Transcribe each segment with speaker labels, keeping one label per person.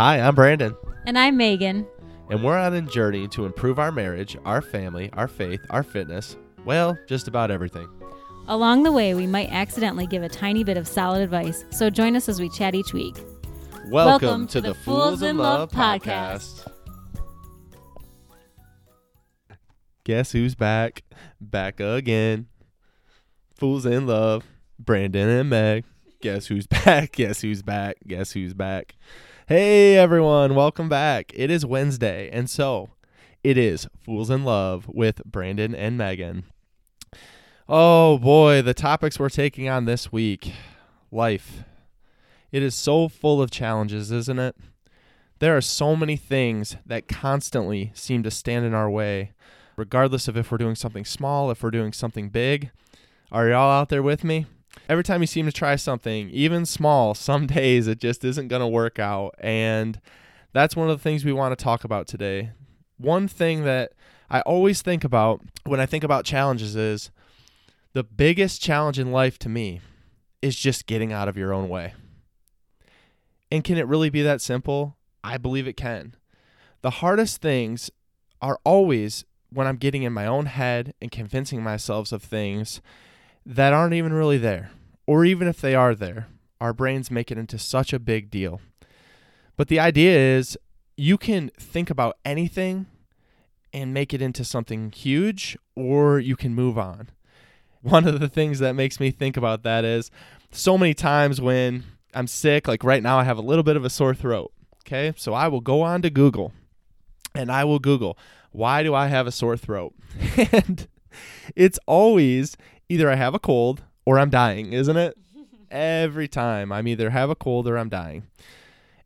Speaker 1: Hi, I'm Brandon,
Speaker 2: And I'm Megan.
Speaker 1: and we're on a journey to improve our marriage, our family, our faith, our fitness, well, just about everything.
Speaker 2: Along the way, we might accidentally give a tiny bit of solid advice, so join us as we chat each week.
Speaker 1: Welcome, to, the Fools in Love podcast. Guess who's back? Back again. Fools in Love, Brandon and Meg. Guess who's back? Guess who's back? Guess who's back? Hey everyone, welcome back. It is Wednesday, and so it is Fools in Love with Brandon and Megan. Oh boy, the topics we're taking on this week. Life. It is so full of challenges, isn't it? There are so many things that constantly seem to stand in our way, regardless of if we're doing something small, if we're doing something big. Are y'all out there with me? Every time you seem to try something, even small, some days it just isn't going to work out. And that's one of the things we want to talk about today. One thing that I always think about when I think about challenges is the biggest challenge in life to me is just getting out of your own way. And can it really be that simple? I believe it can. The hardest things are always when I'm getting in my own head and convincing myself of things that aren't even really there. Or even if they are there, our brains make it into such a big deal. But the idea is you can think about anything and make it into something huge, or you can move on. One of the things that makes me think about that is so many times when I'm sick, like right now, I have a little bit of a sore throat. Okay. So I will go on to Google and I will Google, why do I have a sore throat? and it's always either I have a cold or I'm dying, isn't it? Every time I'm either have a cold or I'm dying.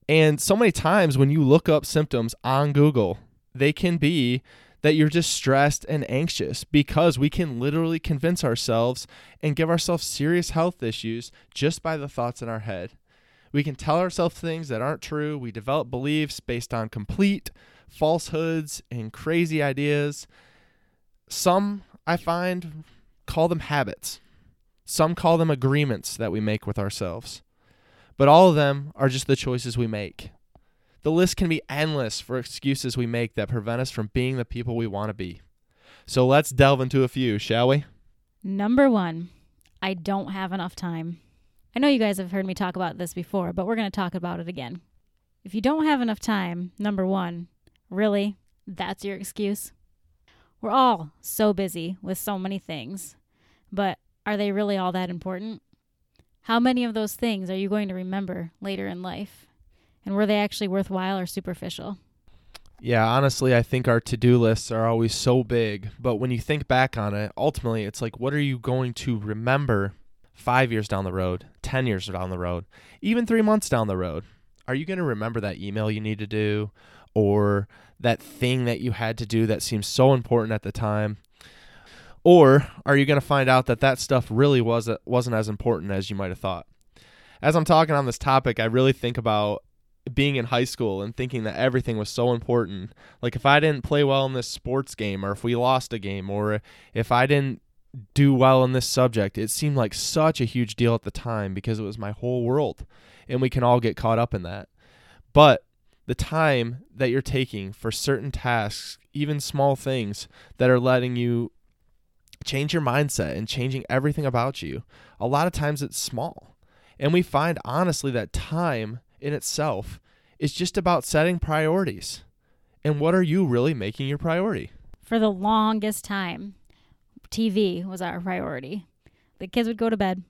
Speaker 1: And so many times when you look up symptoms on Google, they can be that you're just stressed and anxious because we can literally convince ourselves and give ourselves serious health issues just by the thoughts in our head. We can tell ourselves things that aren't true. We develop beliefs based on complete falsehoods and crazy ideas. Some, I find, call them habits. Some call them agreements that we make with ourselves. But all of them are just the choices we make. The list can be endless for excuses we make that prevent us from being the people we want to be. So let's delve into a few, shall we?
Speaker 2: Number one, I don't have enough time. I know you guys have heard me talk about this before, but we're going to talk about it again. If you don't have enough time, number one, really, that's your excuse? We're all so busy with so many things, but are they really all that important? How many of those things are you going to remember later in life? And were they actually worthwhile or superficial?
Speaker 1: Yeah, honestly, I think our to do lists are always so big. But when you think back on it, ultimately, it's like, what are you going to remember five years down the road, 10 years down the road, even three months down the road? Are you going to remember that email you need to do or that thing that you had to do that seems so important at the time? Or are you going to find out that that stuff really wasn't, wasn't as important as you might have thought? As I'm talking on this topic, I really think about being in high school and thinking that everything was so important. Like if I didn't play well in this sports game or if we lost a game or if I didn't do well in this subject, it seemed like such a huge deal at the time because it was my whole world and we can all get caught up in that. But the time that you're taking for certain tasks, even small things that are letting you change your mindset and changing everything about you, a lot of times it's small. And we find honestly that time in itself is just about setting priorities. And what are you really making your priority?
Speaker 2: For the longest time, TV was our priority. The kids would go to bed,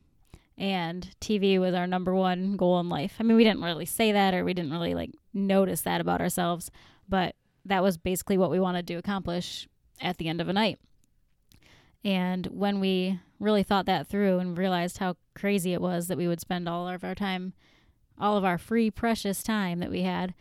Speaker 2: and TV was our number one goal in life. I mean, we didn't really say that or we didn't really like notice that about ourselves, but that was basically what we wanted to accomplish at the end of a night. And when we really thought that through and realized how crazy it was that we would spend all of our time all of our free, precious time that we had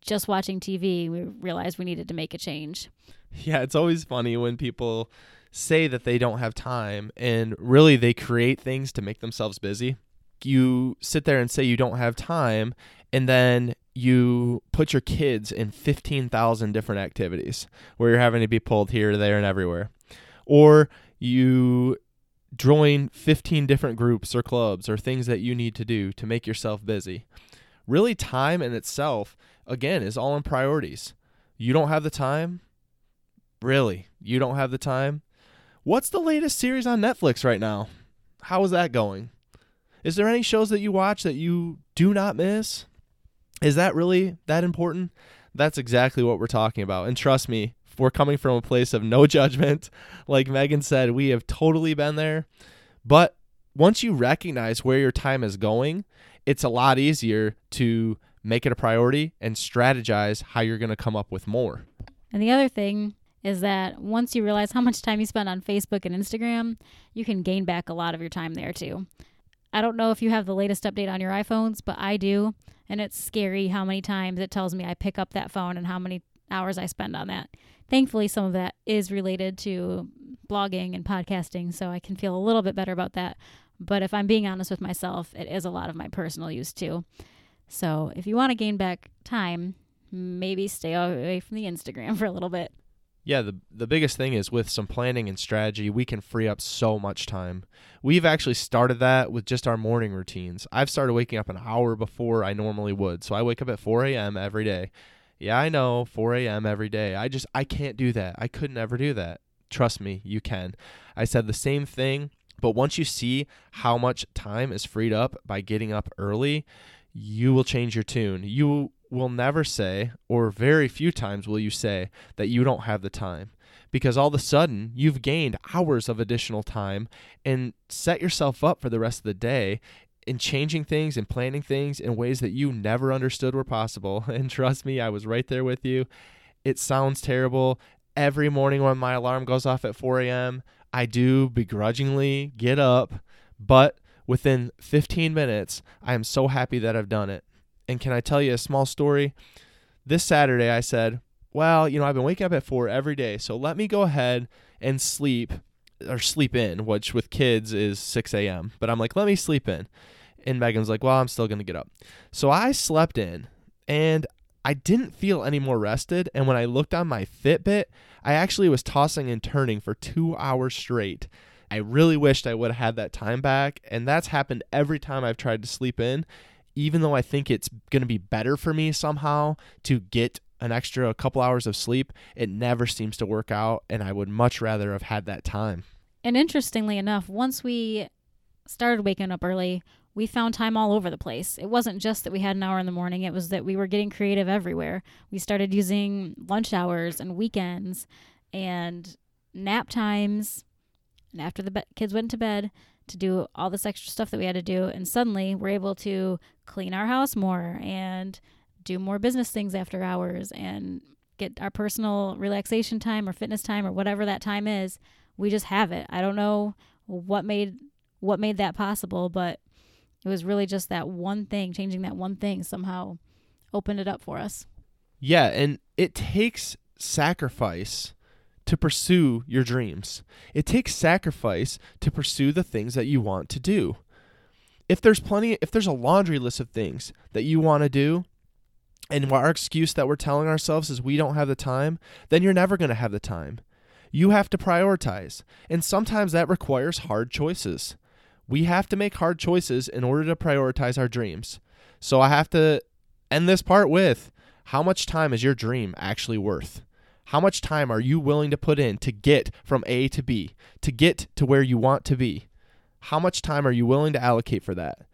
Speaker 2: just watching TV, we realized we needed to make a change.
Speaker 1: Yeah, it's always funny when people say that they don't have time and really they create things to make themselves busy. You sit there and say you don't have time, and then you put your kids in 15,000 different activities where you're having to be pulled here, there, and everywhere. Or you join 15 different groups or clubs or things that you need to do to make yourself busy. really time in itself again is all in priorities. You don't have the time? Really? You don't have the time? What's the latest series on Netflix right now? How is that going? Is there any shows that you watch that you do not miss? Is that really that important? That's exactly what we're talking about. And trust me, we're coming from a place of no judgment. Like Megan said, we have totally been there. But once you recognize where your time is going, it's a lot easier to make it a priority and strategize how you're going to come up with more.
Speaker 2: And the other thing is that once you realize how much time you spend on Facebook and Instagram, you can gain back a lot of your time there too. I don't know if you have the latest update on your iPhones, but I do. And it's scary how many times it tells me I pick up that phone and how many hours I spend on that. Thankfully, some of that is related to blogging and podcasting, so I can feel a little bit better about that. But if I'm being honest with myself, it is a lot of my personal use too. So if you want to gain back time, maybe stay away from the Instagram for a little bit.
Speaker 1: Yeah, the the biggest thing is with some planning and strategy, we can free up so much time. We've actually started that with just our morning routines. I've started waking up an hour before I normally would. So I wake up at 4 a.m. every day. Yeah, I know, 4 a.m. every day. I just I can't do that. I could never do that. Trust me, you can. I said the same thing, but once you see how much time is freed up by getting up early, you will change your tune. You will never say, or very few times will you say, that you don't have the time. Because all of a sudden, you've gained hours of additional time and set yourself up for the rest of the day in changing things and planning things in ways that you never understood were possible. And trust me, I was right there with you. It sounds terrible. Every morning when my alarm goes off at 4 a.m., I do begrudgingly get up, but within 15 minutes, I am so happy that I've done it. And can I tell you a small story? This Saturday, I said, Well, you know, I've been waking up at four every day, so let me go ahead and sleep or sleep in, which with kids is 6 a.m. But I'm like, Let me sleep in. And Megan's like, Well, I'm still going to get up. So I slept in and I didn't feel any more rested. And when I looked on my Fitbit, I actually was tossing and turning for two hours straight. I really wished I would have had that time back. And that's happened every time I've tried to sleep in even though I think it's going to be better for me somehow to get an extra a couple hours of sleep, it never seems to work out. And I would much rather have had that time.
Speaker 2: And interestingly enough, once we started waking up early, we found time all over the place. It wasn't just that we had an hour in the morning, it was that we were getting creative everywhere. We started using lunch hours and weekends and nap times. And after the be- kids went to bed, to do all this extra stuff that we had to do. And suddenly we're able to clean our house more and do more business things after hours and get our personal relaxation time or fitness time or whatever that time is. We just have it. I don't know what made what made that possible, but it was really just that one thing, changing that one thing somehow opened it up for us.
Speaker 1: Yeah, and it takes sacrifice to pursue your dreams. It takes sacrifice to pursue the things that you want to do. If there's plenty, if there's a laundry list of things that you want to do, and our excuse that we're telling ourselves is we don't have the time, then you're never going to have the time. You have to prioritize, and sometimes that requires hard choices. We have to make hard choices in order to prioritize our dreams. So I have to end this part with how much time is your dream actually worth? How much time are you willing to put in to get from A to B, to get to where you want to be? How much time are you willing to allocate for that?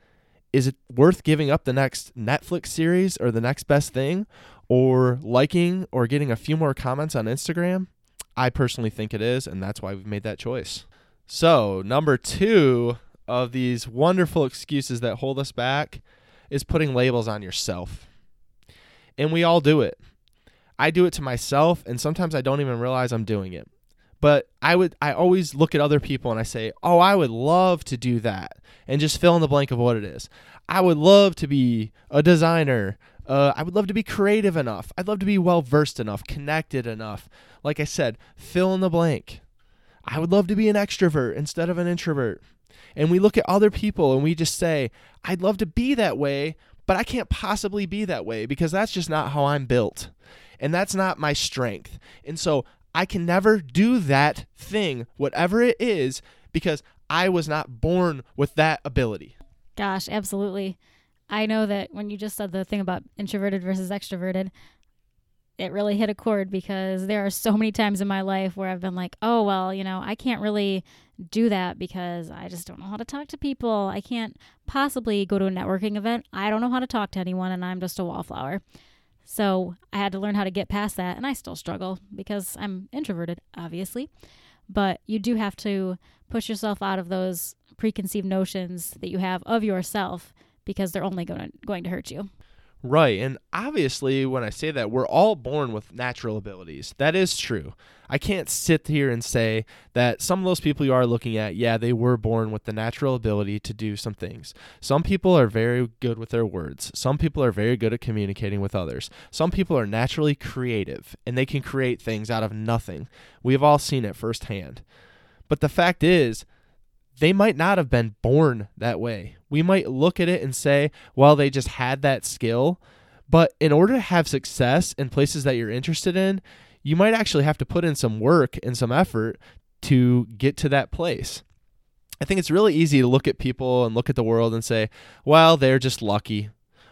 Speaker 1: Is it worth giving up the next Netflix series or the next best thing or liking or getting a few more comments on Instagram? I personally think it is, and that's why we've made that choice. So, number two of these wonderful excuses that hold us back is putting labels on yourself. And we all do it. I do it to myself and sometimes I don't even realize I'm doing it. But I would I always look at other people and I say, "Oh, I would love to do that." And just fill in the blank of what it is. I would love to be a designer. Uh, I would love to be creative enough. I'd love to be well versed enough, connected enough. Like I said, fill in the blank. I would love to be an extrovert instead of an introvert. And we look at other people and we just say, I'd love to be that way, but I can't possibly be that way because that's just not how I'm built and that's not my strength. And so I can never do that thing, whatever it is, because I was not born with that ability.
Speaker 2: Gosh, absolutely. I know that when you just said the thing about introverted versus extroverted, it really hit a chord because there are so many times in my life where I've been like, oh, well, you know, I can't really do that because I just don't know how to talk to people. I can't possibly go to a networking event. I don't know how to talk to anyone and I'm just a wallflower. So I had to learn how to get past that and I still struggle because I'm introverted, obviously. But you do have to push yourself out of those preconceived notions that you have of yourself because they're only going to going to hurt you.
Speaker 1: Right. And obviously, when I say that, we're all born with natural abilities. That is true. I can't sit here and say that some of those people you are looking at, yeah, they were born with the natural ability to do some things. Some people are very good with their words. Some people are very good at communicating with others. Some people are naturally creative and they can create things out of nothing. We've all seen it firsthand. But the fact is, they might not have been born that way. We might look at it and say, well, they just had that skill. But in order to have success in places that you're interested in, you might actually have to put in some work and some effort to get to that place. I think it's really easy to look at people and look at the world and say, well, they're just lucky.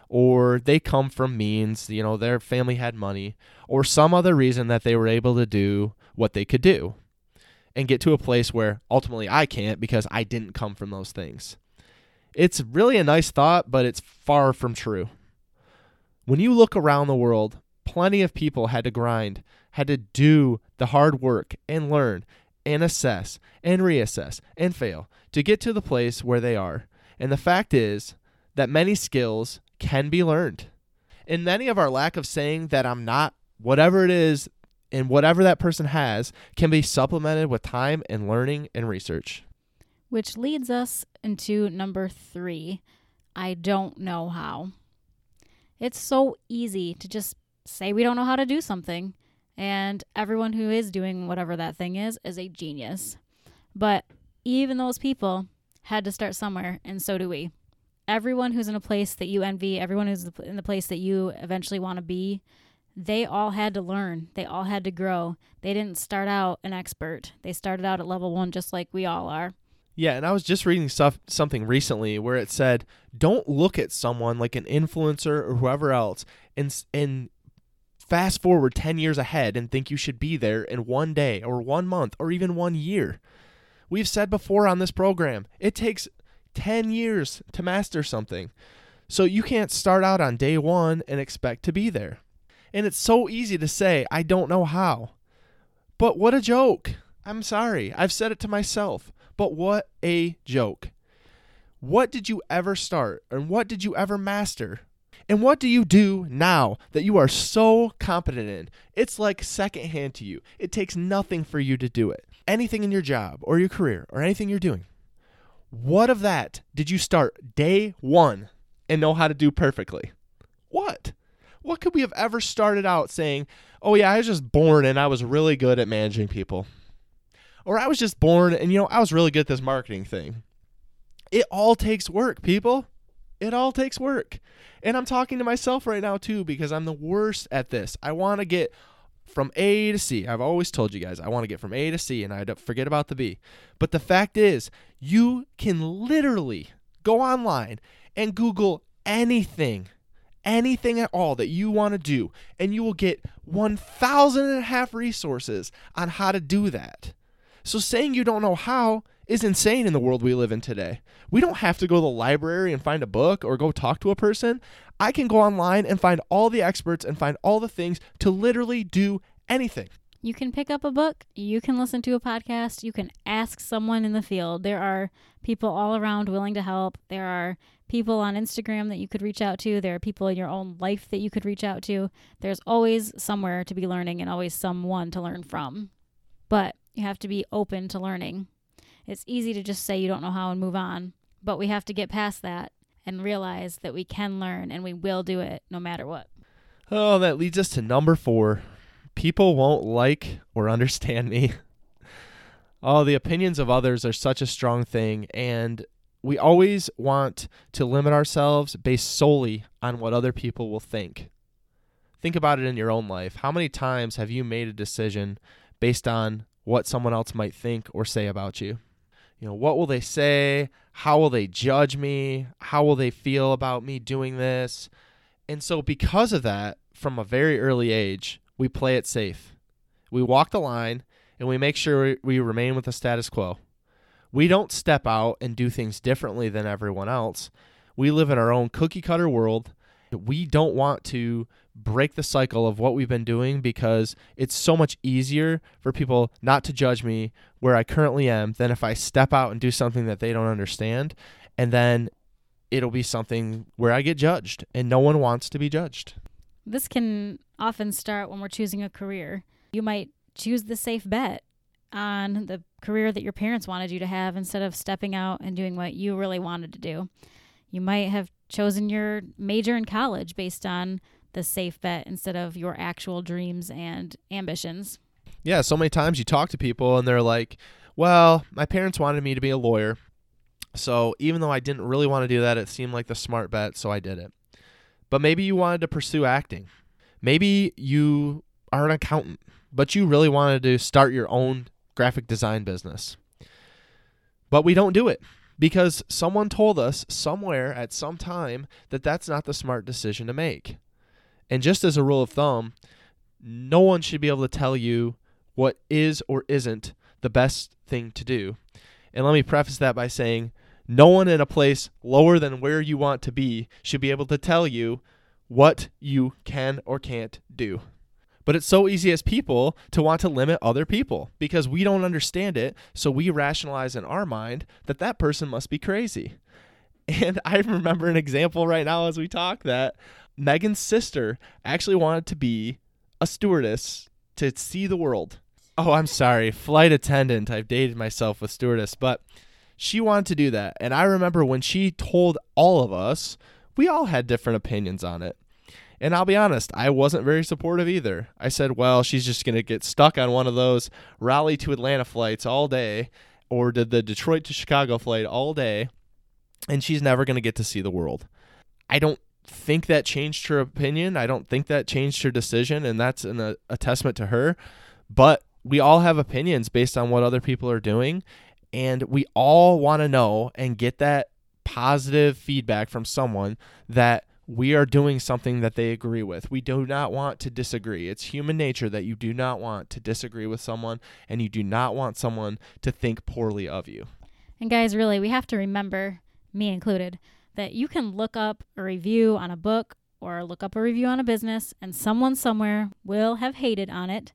Speaker 1: Or they come from means, you know, their family had money, or some other reason that they were able to do what they could do and get to a place where ultimately I can't because I didn't come from those things. It's really a nice thought, but it's far from true. When you look around the world, plenty of people had to grind, had to do the hard work and learn and assess and reassess and fail to get to the place where they are. And the fact is that many skills can be learned. And many of our lack of saying that I'm not whatever it is and whatever that person has can be supplemented with time and learning and research.
Speaker 2: Which leads us into number three I don't know how. It's so easy to just say we don't know how to do something, and everyone who is doing whatever that thing is is a genius. But even those people had to start somewhere, and so do we. Everyone who's in a place that you envy, everyone who's in the place that you eventually want to be, they all had to learn. They all had to grow. They didn't start out an expert. They started out at level 1 just like we all are.
Speaker 1: Yeah, and I was just reading stuff something recently where it said, "Don't look at someone like an influencer or whoever else and and fast forward 10 years ahead and think you should be there in one day or one month or even one year." We've said before on this program, it takes 10 years to master something. So you can't start out on day 1 and expect to be there. And it's so easy to say, I don't know how. But what a joke. I'm sorry. I've said it to myself. But what a joke. What did you ever start? And what did you ever master? And what do you do now that you are so competent in? It's like secondhand to you. It takes nothing for you to do it. Anything in your job or your career or anything you're doing. What of that did you start day one and know how to do perfectly? What? What could we have ever started out saying, oh, yeah, I was just born and I was really good at managing people? Or I was just born and, you know, I was really good at this marketing thing. It all takes work, people. It all takes work. And I'm talking to myself right now, too, because I'm the worst at this. I want to get from A to C. I've always told you guys I want to get from A to C and I forget about the B. But the fact is, you can literally go online and Google anything anything at all that you want to do, and you will get 1,000 and a half resources on how to do that. So saying you don't know how is insane in the world we live in today. We don't have to go to the library and find a book or go talk to a person. I can go online and find all the experts and find all the things to literally do anything.
Speaker 2: You can pick up a book, you can listen to a podcast, you can ask someone in the field. There are people all around willing to help. There are people on Instagram that you could reach out to. There are people in your own life that you could reach out to. There's always somewhere to be learning and always someone to learn from. But you have to be open to learning. It's easy to just say you don't know how and move on, but we have to get past that and realize that we can learn and we will do it no matter what.
Speaker 1: Oh, that leads us to number four. People won't like or understand me. Oh, the opinions of others are such a strong thing, and we always want to limit ourselves based solely on what other people will think. Think about it in your own life. How many times have you made a decision based on what someone else might think or say about you? You know, what will they say? How will they judge me? How will they feel about me doing this? And so, because of that, from a very early age, we play it safe. We walk the line and we make sure we remain with the status quo. We don't step out and do things differently than everyone else. We live in our own cookie cutter world. We don't want to break the cycle of what we've been doing because it's so much easier for people not to judge me where I currently am than if I step out and do something that they don't understand. And then it'll be something where I get judged, and no one wants to be judged.
Speaker 2: This can often start when we're choosing a career. You might choose the safe bet on the career that your parents wanted you to have instead of stepping out and doing what you really wanted to do. You might have chosen your major in college based on the safe bet instead of your actual dreams and ambitions.
Speaker 1: Yeah, so many times you talk to people and they're like, well, my parents wanted me to be a lawyer. So even though I didn't really want to do that, it seemed like the smart bet, so I did it. But maybe you wanted to pursue acting. Maybe you are an accountant, but you really wanted to start your own graphic design business. But we don't do it because someone told us somewhere at some time that that's not the smart decision to make. And just as a rule of thumb, no one should be able to tell you what is or isn't the best thing to do. And let me preface that by saying no one in a place lower than where you want to be should be able to tell you what you can or can't do. But it's so easy as people to want to limit other people because we don't understand it. So we rationalize in our mind that that person must be crazy. And I remember an example right now as we talk that Megan's sister actually wanted to be a stewardess to see the world. Oh, I'm sorry, flight attendant. I've dated myself with stewardess, but she wanted to do that. And I remember when she told all of us, we all had different opinions on it. And I'll be honest, I wasn't very supportive either. I said, well, she's just going to get stuck on one of those Raleigh to Atlanta flights all day, or did the Detroit to Chicago flight all day, and she's never going to get to see the world. I don't think that changed her opinion. I don't think that changed her decision, and that's an, a, a testament to her. But we all have opinions based on what other people are doing, and we all want to know and get that positive feedback from someone that we are doing something that they agree with. We do not want to disagree. It's human nature that you do not want to disagree with someone and you do not want someone to think poorly of you.
Speaker 2: And guys, really, we have to remember, me included, that you can look up a review on a book or look up a review on a business and someone somewhere will have hated on it,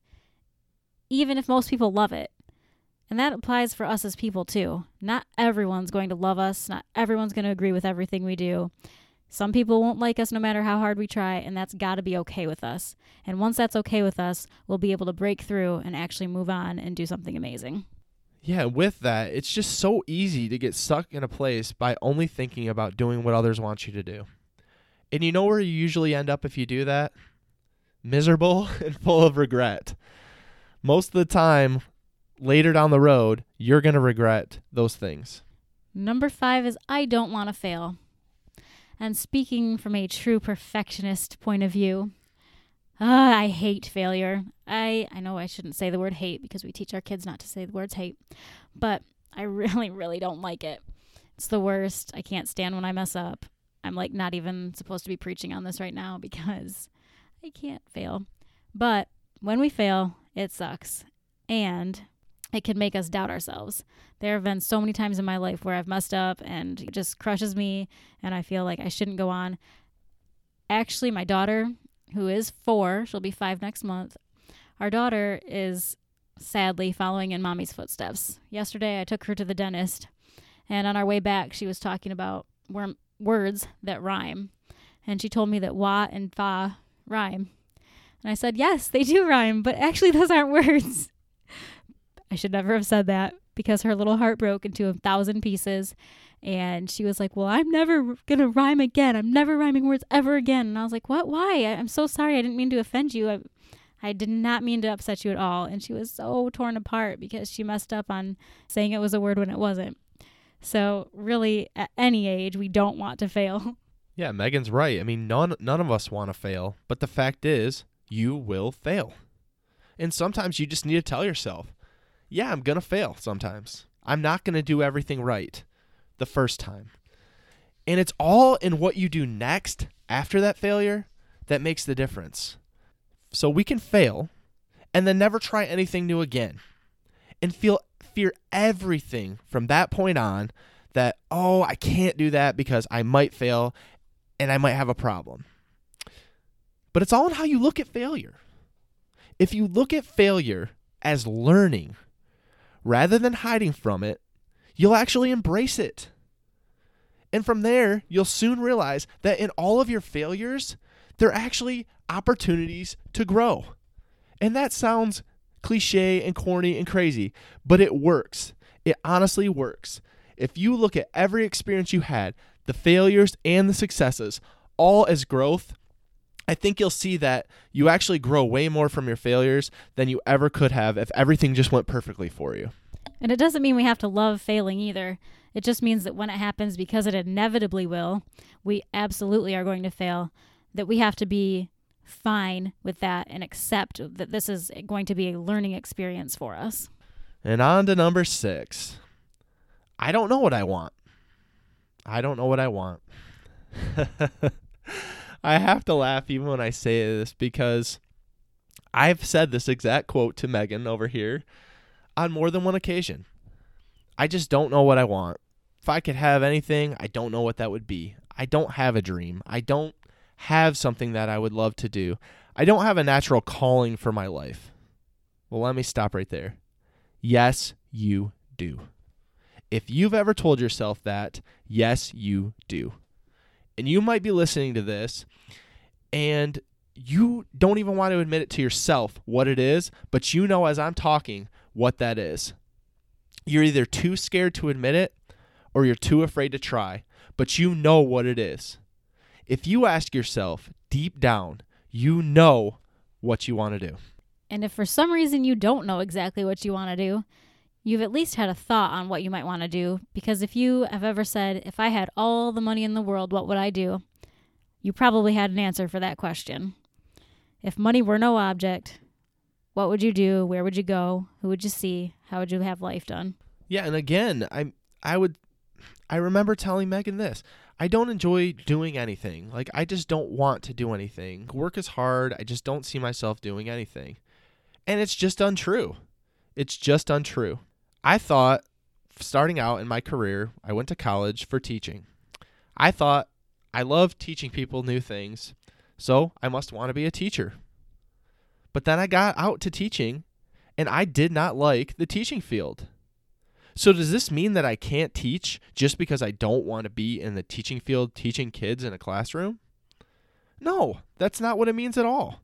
Speaker 2: even if most people love it. And that applies for us as people too. Not everyone's going to love us, not everyone's going to agree with everything we do. Some people won't like us no matter how hard we try, and that's got to be okay with us. And once that's okay with us, we'll be able to break through and actually move on and do something amazing.
Speaker 1: Yeah, with that, it's just so easy to get stuck in a place by only thinking about doing what others want you to do. And you know where you usually end up if you do that? Miserable and full of regret. Most of the time, later down the road, you're going to regret those things.
Speaker 2: Number five is I don't want to fail. And speaking from a true perfectionist point of view, uh, I hate failure. I, I know I shouldn't say the word hate because we teach our kids not to say the words hate, but I really, really don't like it. It's the worst. I can't stand when I mess up. I'm like not even supposed to be preaching on this right now because I can't fail. But when we fail, it sucks. And it can make us doubt ourselves. There have been so many times in my life where I've messed up and it just crushes me and I feel like I shouldn't go on. Actually, my daughter, who is four, she'll be five next month, our daughter is sadly following in mommy's footsteps. Yesterday, I took her to the dentist, and on our way back, she was talking about worm- words that rhyme. And she told me that wa and fa rhyme. And I said, yes, they do rhyme, but actually, those aren't words. I should never have said that because her little heart broke into a thousand pieces. And she was like, Well, I'm never going to rhyme again. I'm never rhyming words ever again. And I was like, What? Why? I'm so sorry. I didn't mean to offend you. I, I did not mean to upset you at all. And she was so torn apart because she messed up on saying it was a word when it wasn't. So, really, at any age, we don't want to fail.
Speaker 1: Yeah, Megan's right. I mean, none none of us want to fail, but the fact is, you will fail. And sometimes you just need to tell yourself, "Yeah, I'm going to fail sometimes." I'm not going to do everything right the first time. And it's all in what you do next after that failure that makes the difference. So we can fail and then never try anything new again and feel fear everything from that point on that oh, I can't do that because I might fail and I might have a problem. But it's all in how you look at failure. If you look at failure as learning rather than hiding from it, you'll actually embrace it. And from there, you'll soon realize that in all of your failures, they're actually opportunities to grow. And that sounds cliche and corny and crazy, but it works. It honestly works. If you look at every experience you had, the failures and the successes, all as growth, I think you'll see that you actually grow way more from your failures than you ever could have if everything just went perfectly for you.
Speaker 2: And it doesn't mean we have to love failing either. It just means that when it happens, because it inevitably will, we absolutely are going to fail, that we have to be fine with that and accept that this is going to be a learning experience for us.
Speaker 1: And on to number six. I don't know what I want. I don't know what I want. I have to laugh even when I say this because I've said this exact quote to Megan over here on more than one occasion. I just don't know what I want. If I could have anything, I don't know what that would be. I don't have a dream. I don't have something that I would love to do. I don't have a natural calling for my life. Well, let me stop right there. Yes, you do. If you've ever told yourself that, yes, you do. And you might be listening to this and you don't even want to admit it to yourself what it is, but you know as I'm talking what that is. You're either too scared to admit it or you're too afraid to try, but you know what it is if you ask yourself deep down, you know what you want to do.
Speaker 2: And if for some reason you don't know exactly what you want to do, you've at least had a thought on what you might want to do. Because if you have ever said, if I had all the money in the world, what would I do? You probably had an answer for that question. If money were no object, what would you do? Where would you go? Who would you see? How would you have life done?
Speaker 1: Yeah, and again, I I would I remember telling Megan this. I don't enjoy doing anything. Like I just don't want to do anything. Work is hard. I just don't see myself doing anything. And it's just untrue. It's just untrue. I thought starting out in my career, I went to college for teaching. I thought I love teaching people new things, so I must want to be a teacher. But then I got out to teaching and I did not like the teaching field. So does this mean that I can't teach just because I don't want to be in the teaching field teaching kids in a classroom? No, that's not what it means at all.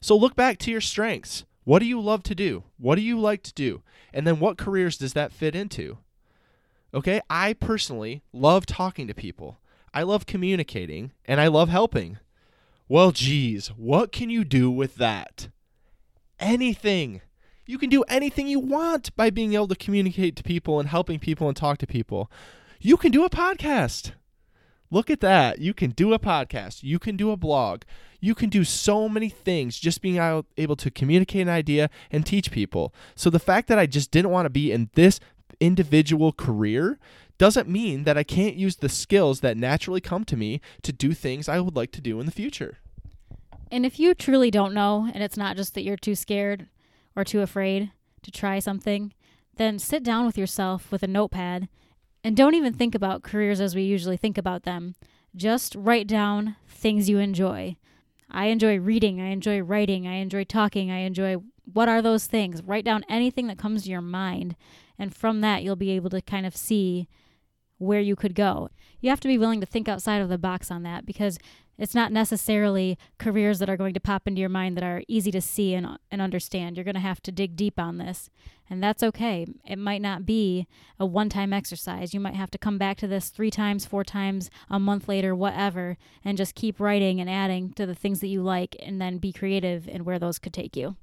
Speaker 1: So look back to your strengths. What do you love to do? What do you like to do? And then what careers does that fit into? Okay, I personally love talking to people. I love communicating and I love helping. Well, geez, what can you do with that? Anything. You can do anything you want by being able to communicate to people and helping people and talk to people. You can do a podcast. Look at that. You can do a podcast. You can do a blog. You can do so many things just being able to communicate an idea and teach people. So the fact that I just didn't want to be in this individual career doesn't mean that I can't use the skills that naturally come to me to do things I would like to do in the future.
Speaker 2: And if you truly don't know, and it's not just that you're too scared, or too afraid to try something, then sit down with yourself with a notepad and don't even think about careers as we usually think about them. Just write down things you enjoy. I enjoy reading, I enjoy writing, I enjoy talking, I enjoy what are those things? Write down anything that comes to your mind, and from that, you'll be able to kind of see where you could go. You have to be willing to think outside of the box on that because it's not necessarily careers that are going to pop into your mind that are easy to see and, and understand. You're going to have to dig deep on this, and that's okay. It might not be a one time exercise. You might have to come back to this three times, four times, a month later, whatever, and just keep writing and adding to the things that you like, and then be creative in where those could take you.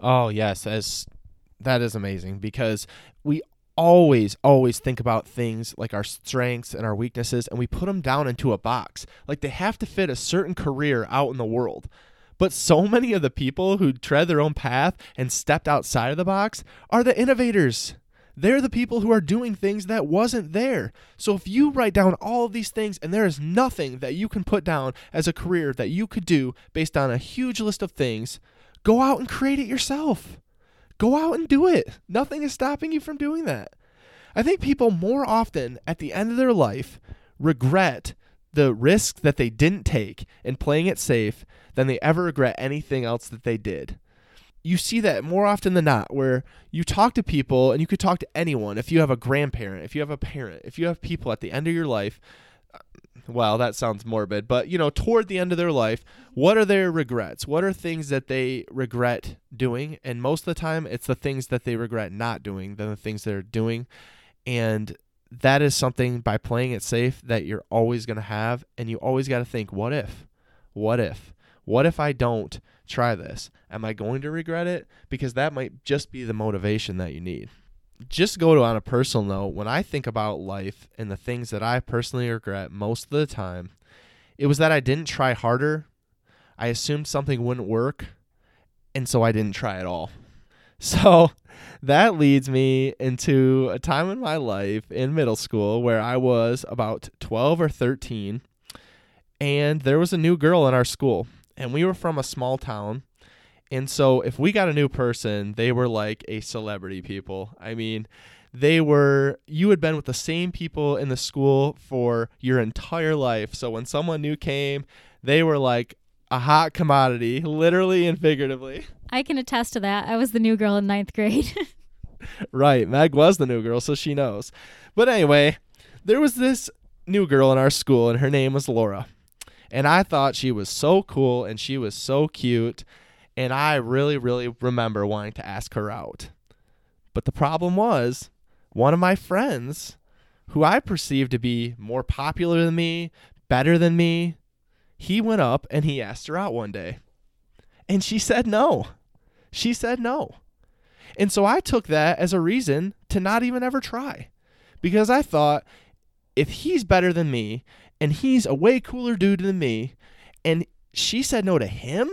Speaker 1: Oh, yes. As that is amazing because we always, always think about things like our strengths and our weaknesses and we put them down into a box. Like they have to fit a certain career out in the world. But so many of the people who tread their own path and stepped outside of the box are the innovators. They're the people who are doing things that wasn't there. So if you write down all of these things and there is nothing that you can put down as a career that you could do based on a huge list of things, go out and create it yourself. Go out and do it. Nothing is stopping you from doing that. I think people more often at the end of their life regret the risk that they didn't take in playing it safe than they ever regret anything else that they did. You see that more often than not, where you talk to people and you could talk to anyone. If you have a grandparent, if you have a parent, if you have people at the end of your life, well, that sounds morbid, but you know, toward the end of their life, what are their regrets? What are things that they regret doing? And most of the time, it's the things that they regret not doing than the things they're doing. And that is something by playing it safe that you're always going to have. And you always got to think, what if? What if? What if I don't try this? Am I going to regret it? Because that might just be the motivation that you need. Just go to on a personal note, when I think about life and the things that I personally regret most of the time, it was that I didn't try harder. I assumed something wouldn't work, and so I didn't try at all. So that leads me into a time in my life in middle school where I was about 12 or 13 and there was a new girl in our school and we were from a small town and so if we got a new person they were like a celebrity people i mean they were you had been with the same people in the school for your entire life so when someone new came they were like a hot commodity literally and figuratively
Speaker 2: I can attest to that. I was the new girl in ninth grade.
Speaker 1: right. Meg was the new girl, so she knows. But anyway, there was this new girl in our school, and her name was Laura. And I thought she was so cool and she was so cute. And I really, really remember wanting to ask her out. But the problem was, one of my friends, who I perceived to be more popular than me, better than me, he went up and he asked her out one day. And she said no. She said no. And so I took that as a reason to not even ever try. Because I thought if he's better than me and he's a way cooler dude than me and she said no to him,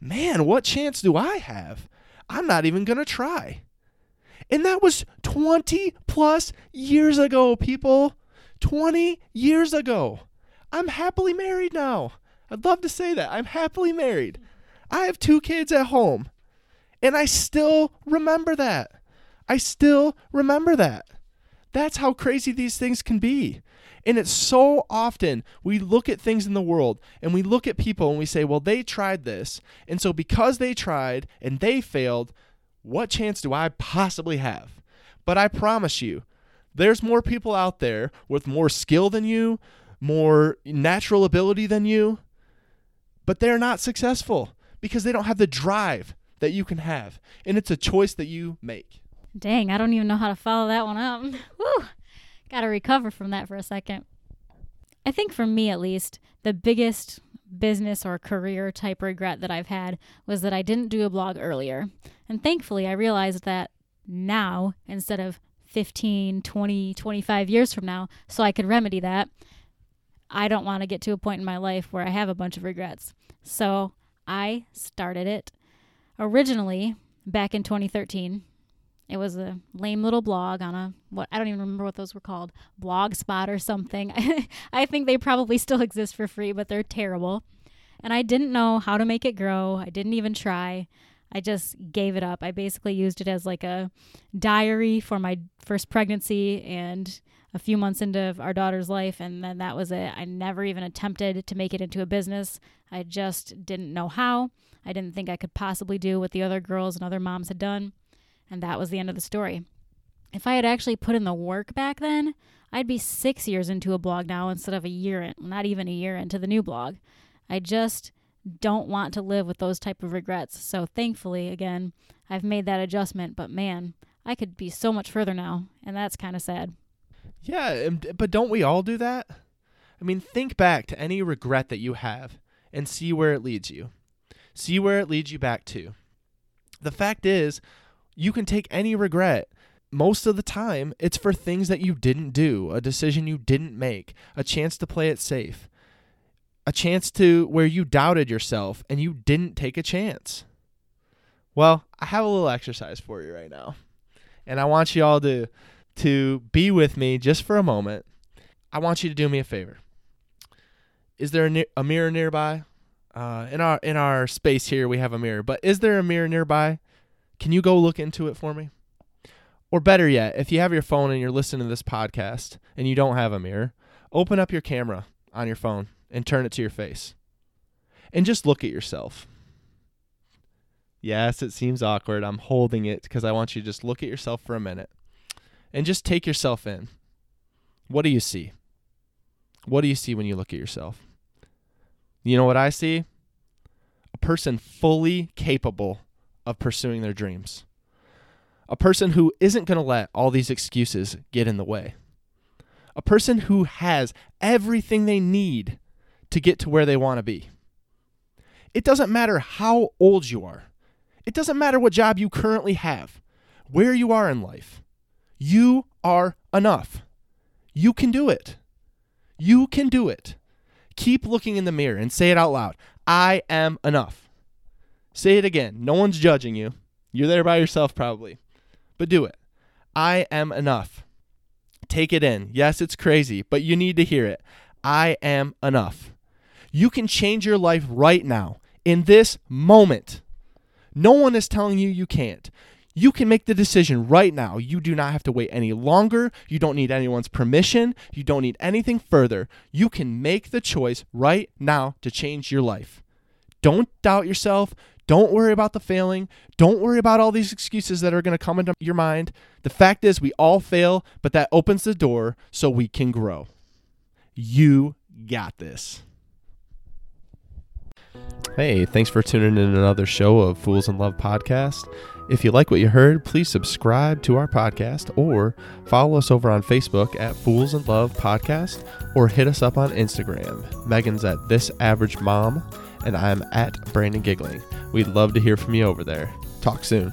Speaker 1: man, what chance do I have? I'm not even going to try. And that was 20 plus years ago, people. 20 years ago. I'm happily married now. I'd love to say that. I'm happily married. I have two kids at home. And I still remember that. I still remember that. That's how crazy these things can be. And it's so often we look at things in the world and we look at people and we say, well, they tried this. And so because they tried and they failed, what chance do I possibly have? But I promise you, there's more people out there with more skill than you, more natural ability than you, but they're not successful because they don't have the drive that you can have. And it's a choice that you make.
Speaker 2: Dang, I don't even know how to follow that one up. Woo! Got to recover from that for a second. I think for me at least, the biggest business or career type regret that I've had was that I didn't do a blog earlier. And thankfully, I realized that now instead of 15, 20, 25 years from now, so I could remedy that. I don't want to get to a point in my life where I have a bunch of regrets. So I started it originally back in 2013. It was a lame little blog on a what I don't even remember what those were called, Blogspot or something. I think they probably still exist for free, but they're terrible. And I didn't know how to make it grow. I didn't even try. I just gave it up. I basically used it as like a diary for my first pregnancy and a few months into our daughter's life, and then that was it. I never even attempted to make it into a business. I just didn't know how. I didn't think I could possibly do what the other girls and other moms had done, and that was the end of the story. If I had actually put in the work back then, I'd be six years into a blog now instead of a year, in, not even a year into the new blog. I just don't want to live with those type of regrets. So thankfully, again, I've made that adjustment. But man, I could be so much further now, and that's kind of sad.
Speaker 1: Yeah, but don't we all do that? I mean, think back to any regret that you have and see where it leads you. See where it leads you back to. The fact is, you can take any regret. Most of the time, it's for things that you didn't do, a decision you didn't make, a chance to play it safe, a chance to where you doubted yourself and you didn't take a chance. Well, I have a little exercise for you right now. And I want you all to to be with me just for a moment. I want you to do me a favor. Is there a, ne- a mirror nearby? Uh, in our in our space here, we have a mirror. But is there a mirror nearby? Can you go look into it for me? Or better yet, if you have your phone and you're listening to this podcast and you don't have a mirror, open up your camera on your phone and turn it to your face. And just look at yourself. Yes, it seems awkward. I'm holding it because I want you to just look at yourself for a minute and just take yourself in. What do you see? What do you see when you look at yourself? You know what I see? A person fully capable of pursuing their dreams. A person who isn't going to let all these excuses get in the way. A person who has everything they need to get to where they want to be. It doesn't matter how old you are. It doesn't matter what job you currently have, where you are in life. You are enough. You can do it. You can do it. Keep looking in the mirror and say it out loud I am enough. Say it again. No one's judging you. You're there by yourself, probably. But do it. I am enough. Take it in. Yes, it's crazy, but you need to hear it. I am enough. You can change your life right now, in this moment. No one is telling you you can't. You can make the decision right now. You do not have to wait any longer. You don't need anyone's permission. You don't need anything further. You can make the choice right now to change your life. Don't doubt yourself. Don't worry about the failing. Don't worry about all these excuses that are going to come into your mind. The fact is, we all fail, but that opens the door so we can grow. You got this. Hey, thanks for tuning in another show of Fools in Love podcast. If you like what you heard, please subscribe to our podcast or follow us over on Facebook at Fools in Love Podcast or hit us up on Instagram. Megan's at This Average Mom and I'm at Brandon Giggling. We'd love to hear from you over there. Talk soon.